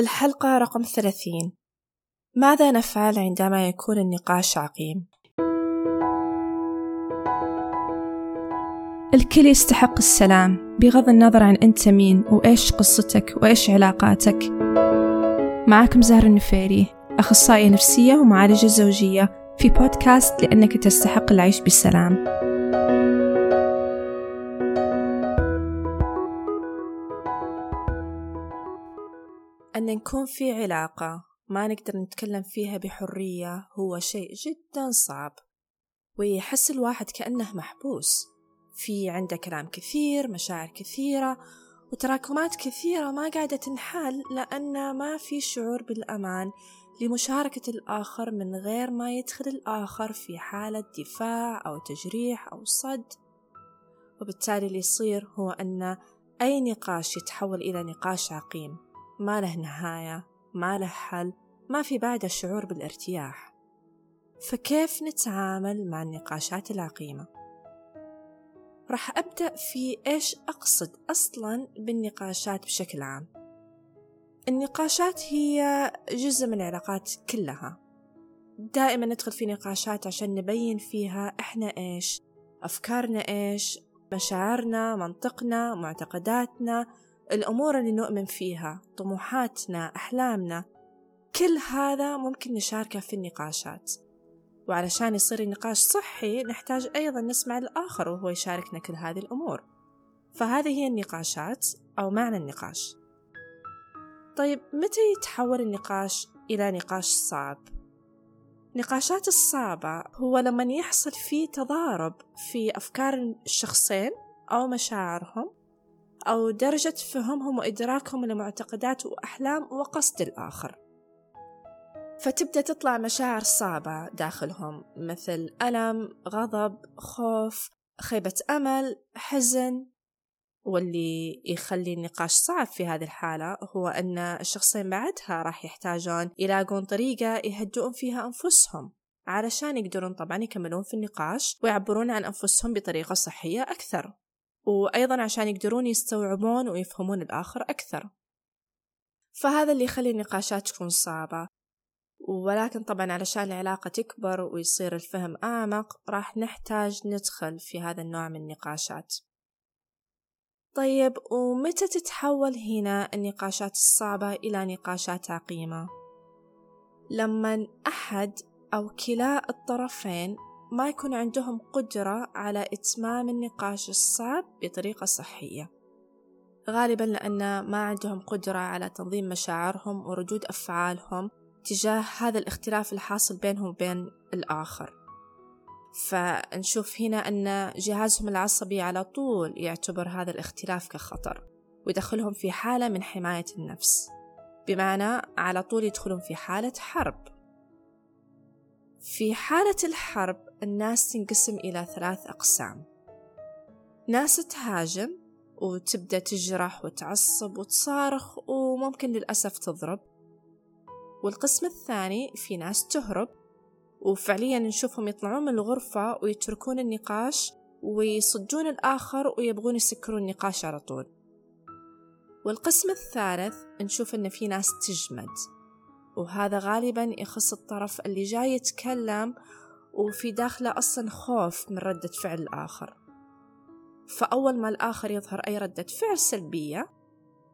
الحلقة رقم ثلاثين. ماذا نفعل عندما يكون النقاش عقيم؟ الكل يستحق السلام بغض النظر عن أنت مين وإيش قصتك وإيش علاقاتك. معكم زهر النفيري أخصائية نفسية ومعالجة زوجية في بودكاست لأنك تستحق العيش بسلام. أن نكون في علاقة ما نقدر نتكلم فيها بحرية هو شيء جدا صعب ويحس الواحد كأنه محبوس. في عنده كلام كثير مشاعر كثيرة وتراكمات كثيرة ما قاعدة تنحل لأن ما في شعور بالأمان لمشاركة الآخر من غير ما يدخل الآخر في حالة دفاع أو تجريح أو صد. وبالتالي اللي يصير هو أن أي نقاش يتحول إلى نقاش عقيم. ما له نهاية ما له حل ما في بعده شعور بالارتياح. فكيف نتعامل مع النقاشات العقيمة؟ راح أبدأ في إيش أقصد أصلا بالنقاشات بشكل عام. النقاشات هي جزء من العلاقات كلها. دائما ندخل في نقاشات عشان نبين فيها إحنا إيش أفكارنا إيش مشاعرنا منطقنا معتقداتنا الأمور اللي نؤمن فيها طموحاتنا أحلامنا كل هذا ممكن نشاركه في النقاشات. وعلشان يصير النقاش صحي نحتاج أيضا نسمع الآخر وهو يشاركنا كل هذه الأمور. فهذه هي النقاشات أو معنى النقاش. طيب متى يتحول النقاش إلى نقاش صعب؟ نقاشات الصعبة هو لما يحصل فيه تضارب في أفكار الشخصين أو مشاعرهم أو درجة فهمهم وإدراكهم لمعتقدات وأحلام وقصد الآخر. فتبدأ تطلع مشاعر صعبة داخلهم مثل ألم، غضب، خوف، خيبة أمل، حزن. واللي يخلي النقاش صعب في هذه الحالة هو أن الشخصين بعدها راح يحتاجون يلاقون طريقة يهدؤون فيها أنفسهم علشان يقدرون طبعا يكملون في النقاش ويعبرون عن أنفسهم بطريقة صحية أكثر. وأيضا عشان يقدرون يستوعبون ويفهمون الآخر أكثر. فهذا اللي يخلي النقاشات تكون صعبة. ولكن طبعا علشان العلاقة تكبر ويصير الفهم أعمق راح نحتاج ندخل في هذا النوع من النقاشات. طيب ومتى تتحول هنا النقاشات الصعبة إلى نقاشات عقيمة؟ لما أحد أو كلا الطرفين ما يكون عندهم قدرة على إتمام النقاش الصعب بطريقة صحية. غالبا لأن ما عندهم قدرة على تنظيم مشاعرهم وردود أفعالهم تجاه هذا الاختلاف الحاصل بينهم وبين الآخر. فنشوف هنا أن جهازهم العصبي على طول يعتبر هذا الاختلاف كخطر ويدخلهم في حالة من حماية النفس. بمعنى على طول يدخلون في حالة حرب. في حالة الحرب الناس تنقسم إلى ثلاث أقسام. ناس تهاجم وتبدأ تجرح وتعصب وتصارخ وممكن للأسف تضرب. والقسم الثاني في ناس تهرب وفعليا نشوفهم يطلعون من الغرفة ويتركون النقاش ويصدون الآخر ويبغون يسكرون النقاش على طول. والقسم الثالث نشوف إن في ناس تجمد وهذا غالبا يخص الطرف اللي جاي يتكلم وفي داخله أصلا خوف من ردة فعل الآخر. فأول ما الآخر يظهر أي ردة فعل سلبية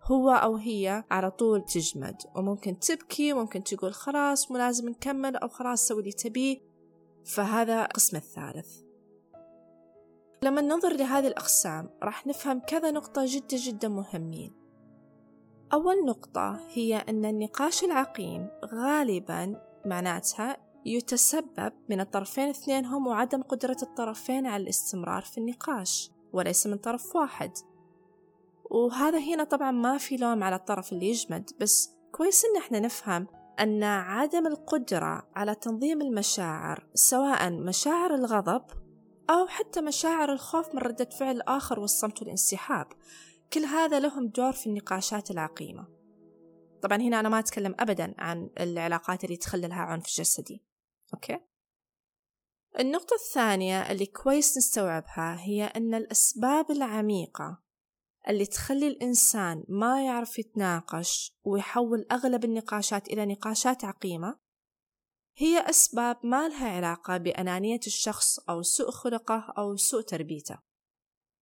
هو أو هي على طول تجمد وممكن تبكي وممكن تقول خلاص مو لازم نكمل أو خلاص سوي اللي تبيه فهذا القسم الثالث. لما ننظر لهذه الأقسام راح نفهم كذا نقطة جدا جدا مهمين. أول نقطة هي أن النقاش العقيم غالبا معناتها يتسبب من الطرفين اثنينهم وعدم قدرة الطرفين على الاستمرار في النقاش وليس من طرف واحد. وهذا هنا طبعا ما في لوم على الطرف اللي يجمد بس كويس إن إحنا نفهم أن عدم القدرة على تنظيم المشاعر سواء مشاعر الغضب أو حتى مشاعر الخوف من ردة فعل الآخر والصمت والانسحاب. كل هذا لهم دور في النقاشات العقيمة. طبعا هنا أنا ما أتكلم أبدا عن العلاقات اللي تخللها عنف جسدي. أوكي. النقطة الثانية اللي كويس نستوعبها هي أن الأسباب العميقة اللي تخلي الإنسان ما يعرف يتناقش ويحول أغلب النقاشات إلى نقاشات عقيمة هي أسباب ما لها علاقة بأنانية الشخص أو سوء خلقه أو سوء تربيته.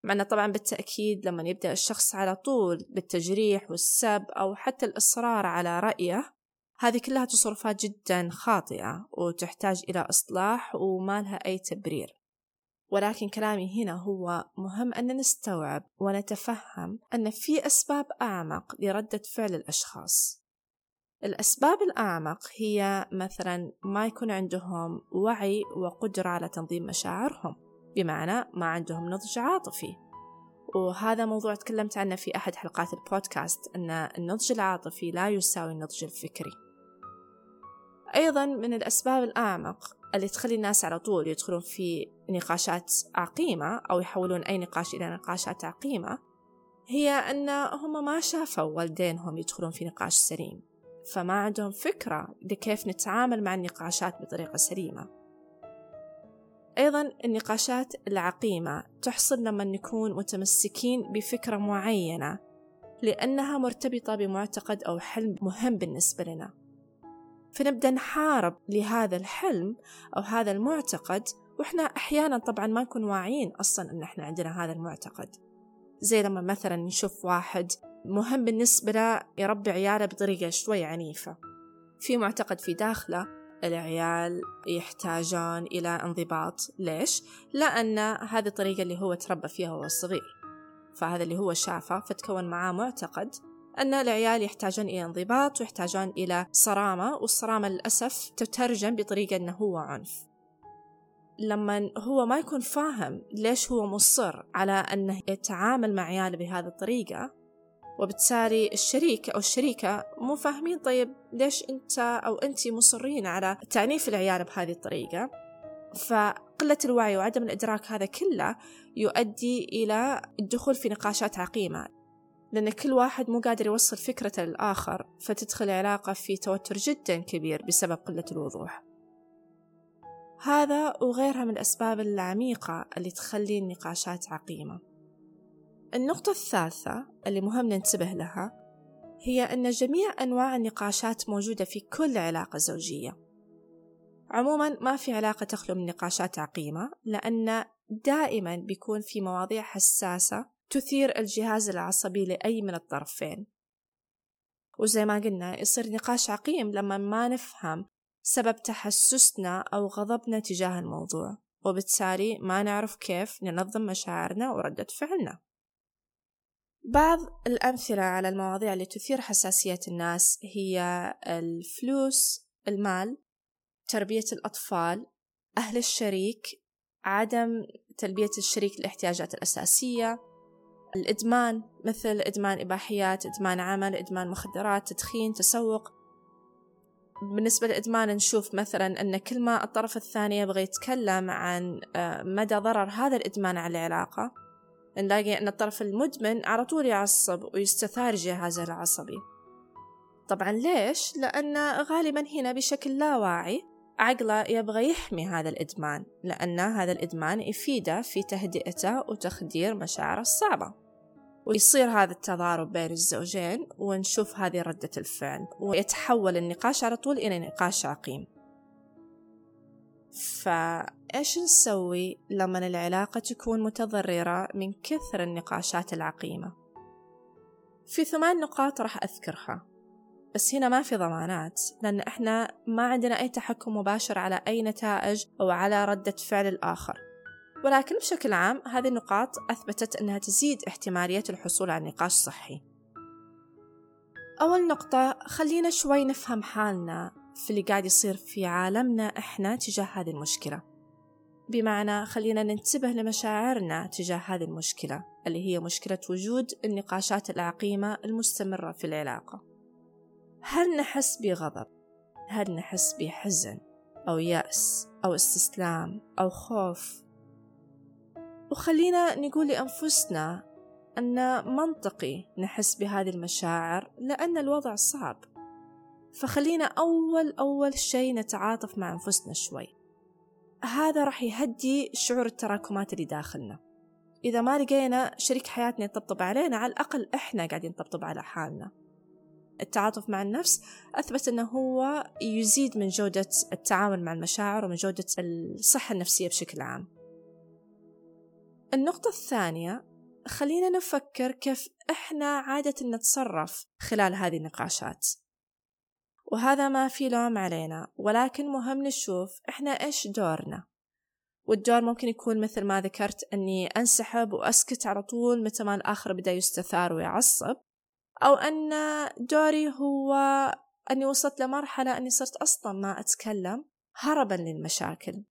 معنا طبعا بالتأكيد لما يبدأ الشخص على طول بالتجريح والسب أو حتى الإصرار على رأيه هذه كلها تصرفات جدا خاطئة وتحتاج إلى إصلاح وما لها أي تبرير. ولكن كلامي هنا هو مهم أن نستوعب ونتفهم أن في أسباب أعمق لردة فعل الأشخاص. الأسباب الأعمق هي مثلا ما يكون عندهم وعي وقدرة على تنظيم مشاعرهم بمعنى ما عندهم نضج عاطفي. وهذا موضوع تكلمت عنه في أحد حلقات البودكاست أن النضج العاطفي لا يساوي النضج الفكري. أيضا من الأسباب الأعمق اللي تخلي الناس على طول يدخلون في نقاشات عقيمة أو يحولون أي نقاش إلى نقاشات عقيمة هي أن هم ما شافوا والدينهم يدخلون في نقاش سليم فما عندهم فكرة لكيف نتعامل مع النقاشات بطريقة سليمة. أيضا النقاشات العقيمة تحصل لما نكون متمسكين بفكرة معينة لأنها مرتبطة بمعتقد أو حلم مهم بالنسبة لنا. فنبدأ نحارب لهذا الحلم أو هذا المعتقد وإحنا أحيانا طبعا ما نكون واعيين أصلا أن إحنا عندنا هذا المعتقد. زي لما مثلا نشوف واحد مهم بالنسبة له يربي عياله بطريقة شوي عنيفة. في معتقد في داخله العيال يحتاجون إلى انضباط. ليش؟ لأن هذه الطريقة اللي هو تربى فيها وهو صغير. فهذا اللي هو شافه فتكون معاه معتقد أن العيال يحتاجون إلى انضباط ويحتاجون إلى صرامة والصرامة للأسف تترجم بطريقة أنه هو عنف. لما هو ما يكون فاهم ليش هو مصر على أنه يتعامل مع عياله بهذه الطريقة وبالتالي الشريك أو الشريكة مو فاهمين طيب ليش أنت أو أنت مصرين على تعنيف العيال بهذه الطريقة. فقلة الوعي وعدم الإدراك هذا كله يؤدي إلى الدخول في نقاشات عقيمة. لأن كل واحد مو قادر يوصل فكرته للآخر فتدخل العلاقة في توتر جدا كبير بسبب قلة الوضوح. هذا وغيرها من الأسباب العميقة اللي تخلي النقاشات عقيمة. النقطة الثالثة اللي مهم ننتبه لها هي أن جميع أنواع النقاشات موجودة في كل علاقة زوجية. عموما ما في علاقة تخلو من نقاشات عقيمة لأن دائما بيكون في مواضيع حساسة تثير الجهاز العصبي لأي من الطرفين. وزي ما قلنا يصير نقاش عقيم لما ما نفهم سبب تحسسنا أو غضبنا تجاه الموضوع وبالتالي ما نعرف كيف ننظم مشاعرنا وردة فعلنا. بعض الأمثلة على المواضيع اللي تثير حساسية الناس هي الفلوس المال تربية الأطفال أهل الشريك عدم تلبية الشريك الاحتياجات الأساسية الإدمان مثل إدمان إباحيات إدمان عمل إدمان مخدرات تدخين تسوق. بالنسبة للإدمان نشوف مثلا أن كل ما الطرف الثاني يبغى يتكلم عن آه، مدى ضرر هذا الإدمان على العلاقة نلاقي أن الطرف المدمن على طول يعصب ويستثار جهازه العصبي. طبعا ليش؟ لأن غالبا هنا بشكل لا واعي عقله يبغى يحمي هذا الإدمان لأن هذا الإدمان يفيده في تهدئته وتخدير مشاعره الصعبة. ويصير هذا التضارب بين الزوجين ونشوف هذه ردة الفعل. ويتحول النقاش على طول إلى نقاش عقيم. فإيش نسوي لما العلاقة تكون متضررة من كثر النقاشات العقيمة؟ في ثمان نقاط راح أذكرها بس هنا ما في ضمانات لأن إحنا ما عندنا أي تحكم مباشر على أي نتائج أو على ردة فعل الآخر. ولكن بشكل عام هذه النقاط أثبتت أنها تزيد احتمالية الحصول على نقاش صحي. أول نقطة خلينا شوي نفهم حالنا في اللي قاعد يصير في عالمنا إحنا تجاه هذه المشكلة. بمعنى خلينا ننتبه لمشاعرنا تجاه هذه المشكلة اللي هي مشكلة وجود النقاشات العقيمة المستمرة في العلاقة. هل نحس بغضب؟ هل نحس بحزن أو يأس أو استسلام أو خوف وخلينا نقول لأنفسنا أن منطقي نحس بهذه المشاعر لأن الوضع صعب. فخلينا أول أول شيء نتعاطف مع أنفسنا شوي. هذا راح يهدي شعور التراكمات اللي داخلنا. إذا ما لقينا شريك حياتنا يطبطب علينا على الأقل إحنا قاعدين نطبطب على حالنا. التعاطف مع النفس أثبت أنه هو يزيد من جودة التعامل مع المشاعر ومن جودة الصحة النفسية بشكل عام. النقطة الثانية خلينا نفكر كيف إحنا عادة نتصرف خلال هذه النقاشات. وهذا ما في لوم علينا ولكن مهم نشوف إحنا إيش دورنا. والدور ممكن يكون مثل ما ذكرت أني أنسحب وأسكت على طول متى ما الآخر بدأ يستثار ويعصب أو أن دوري هو أني وصلت لمرحلة أني صرت أصلا ما أتكلم هربا للمشاكل.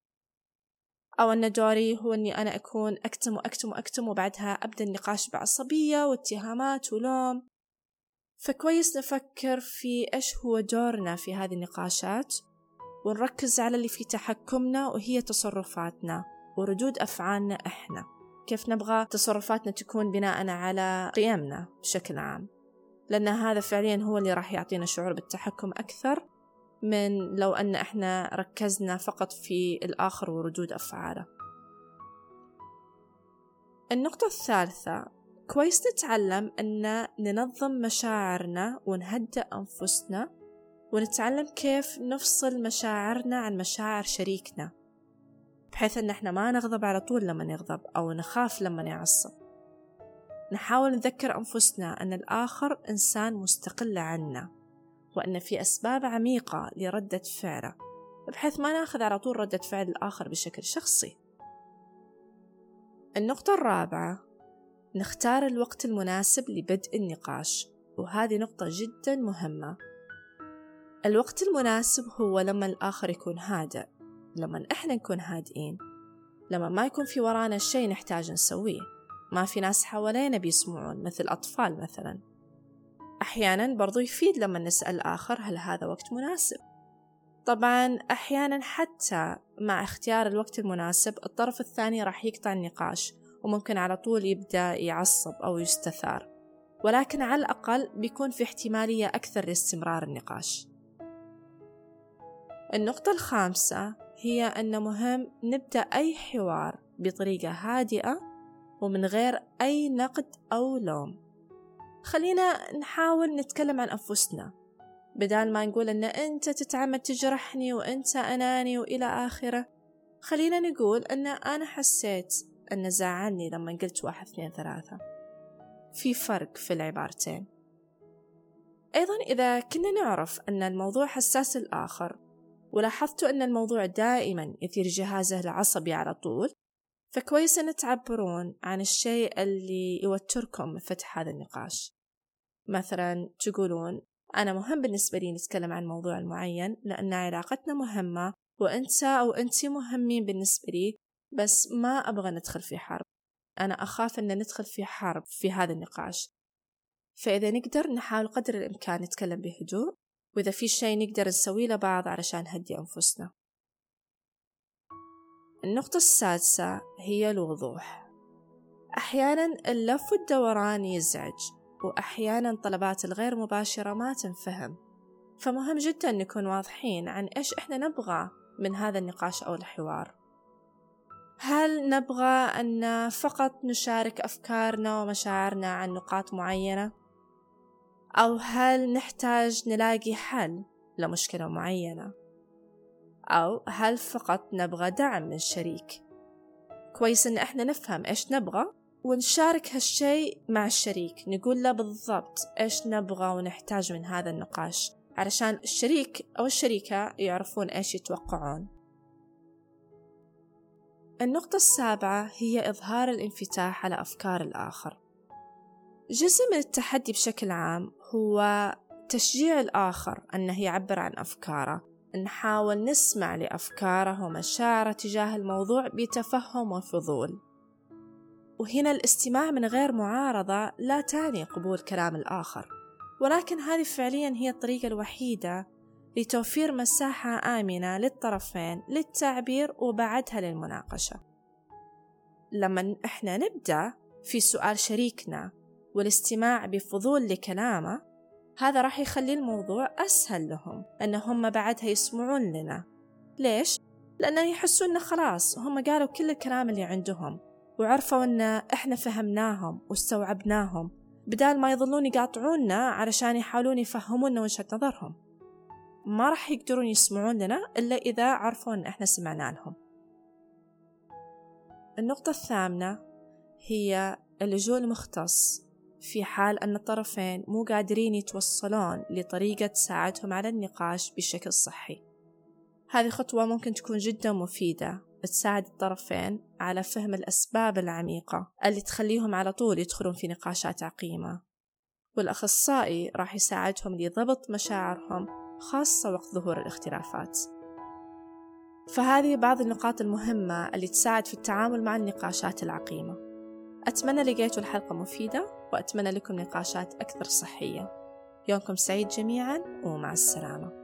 أو أن دوري هو أني أنا أكون أكتم وأكتم وأكتم وبعدها أبدأ النقاش بعصبية واتهامات ولوم. فكويس نفكر في إيش هو دورنا في هذه النقاشات ونركز على اللي في تحكمنا وهي تصرفاتنا وردود أفعالنا إحنا. كيف نبغى تصرفاتنا تكون بناء على قيمنا بشكل عام؟ لأن هذا فعليا هو اللي راح يعطينا شعور بالتحكم أكثر. من لو أن إحنا ركزنا فقط في الآخر وردود أفعاله. النقطة الثالثة كويس نتعلم أن ننظم مشاعرنا ونهدأ أنفسنا ونتعلم كيف نفصل مشاعرنا عن مشاعر شريكنا بحيث أن إحنا ما نغضب على طول لما نغضب أو نخاف لما نعصب. نحاول نذكر أنفسنا أن الآخر إنسان مستقل عنا. وأن في أسباب عميقة لردة فعله بحيث ما نأخذ على طول ردة فعل الآخر بشكل شخصي. النقطة الرابعة نختار الوقت المناسب لبدء النقاش وهذه نقطة جدا مهمة. الوقت المناسب هو لما الآخر يكون هادئ لما إحنا نكون هادئين. لما ما يكون في ورانا شيء نحتاج نسويه. ما في ناس حوالينا بيسمعون مثل أطفال مثلا. أحيانا برضو يفيد لما نسأل الآخر هل هذا وقت مناسب. طبعا أحيانا حتى مع اختيار الوقت المناسب الطرف الثاني راح يقطع النقاش وممكن على طول يبدأ يعصب أو يستثار ولكن على الأقل بيكون في احتمالية أكثر لاستمرار النقاش. النقطة الخامسة هي أن مهم نبدأ أي حوار بطريقة هادئة ومن غير أي نقد أو لوم. خلينا نحاول نتكلم عن أنفسنا. بدال ما نقول أن أنت تتعمد تجرحني وأنت أناني وإلى آخره خلينا نقول أن أنا حسيت أن زعلني لما قلت واحد اثنين ثلاثة. في فرق في العبارتين. أيضا إذا كنا نعرف أن الموضوع حساس الآخر ولاحظت أن الموضوع دائما يثير جهازه العصبي على طول فكويس أن تعبرون عن الشيء اللي يوتركم من فتح هذا النقاش. مثلا تقولون أنا مهم بالنسبة لي نتكلم عن موضوع معين لأن علاقتنا مهمة وأنت أو أنت مهمين بالنسبة لي بس ما أبغى ندخل في حرب. أنا أخاف أن ندخل في حرب في هذا النقاش. فإذا نقدر نحاول قدر الإمكان نتكلم بهدوء وإذا في شيء نقدر نسويه لبعض علشان نهدي أنفسنا. النقطة السادسة هي الوضوح. أحيانا اللف والدوران يزعج. وأحيانا طلبات الغير مباشرة ما تنفهم فمهم جدا نكون واضحين عن إيش إحنا نبغى من هذا النقاش أو الحوار هل نبغى أن فقط نشارك أفكارنا ومشاعرنا عن نقاط معينة؟ أو هل نحتاج نلاقي حل لمشكلة معينة؟ أو هل فقط نبغى دعم من الشريك؟ كويس إن إحنا نفهم إيش نبغى ونشارك هالشي مع الشريك. نقول له بالضبط إيش نبغى ونحتاج من هذا النقاش علشان الشريك أو الشريكة يعرفون إيش يتوقعون. النقطة السابعة هي إظهار الانفتاح على أفكار الآخر. جزء من التحدي بشكل عام هو تشجيع الآخر أنه يعبر عن أفكاره نحاول نسمع لأفكاره ومشاعره تجاه الموضوع بتفهم وفضول. وهنا الاستماع من غير معارضة لا تعني قبول كلام الآخر. ولكن هذه فعليا هي الطريقة الوحيدة لتوفير مساحة آمنة للطرفين للتعبير وبعدها للمناقشة. لما إحنا نبدأ في سؤال شريكنا والاستماع بفضول لكلامه هذا راح يخلي الموضوع أسهل لهم أن هم بعدها يسمعون لنا. ليش؟ لأنه يحسون خلاص هم قالوا كل الكلام اللي عندهم. وعرفوا أن إحنا فهمناهم واستوعبناهم بدال ما يظلون يقاطعونا علشان يحاولون يفهمونا وجهة نظرهم. ما راح يقدرون يسمعون لنا إلا إذا عرفوا أن إحنا سمعنا لهم. النقطة الثامنة هي اللجوء المختص في حال أن الطرفين مو قادرين يتوصلون لطريقة تساعدهم على النقاش بشكل صحي. هذه خطوة ممكن تكون جدا مفيدة. تساعد الطرفين على فهم الأسباب العميقة اللي تخليهم على طول يدخلون في نقاشات عقيمة. والأخصائي راح يساعدهم لضبط مشاعرهم خاصة وقت ظهور الاختلافات. فهذه بعض النقاط المهمة اللي تساعد في التعامل مع النقاشات العقيمة. أتمنى لقيتوا الحلقة مفيدة وأتمنى لكم نقاشات أكثر صحية. يومكم سعيد جميعا ومع السلامة.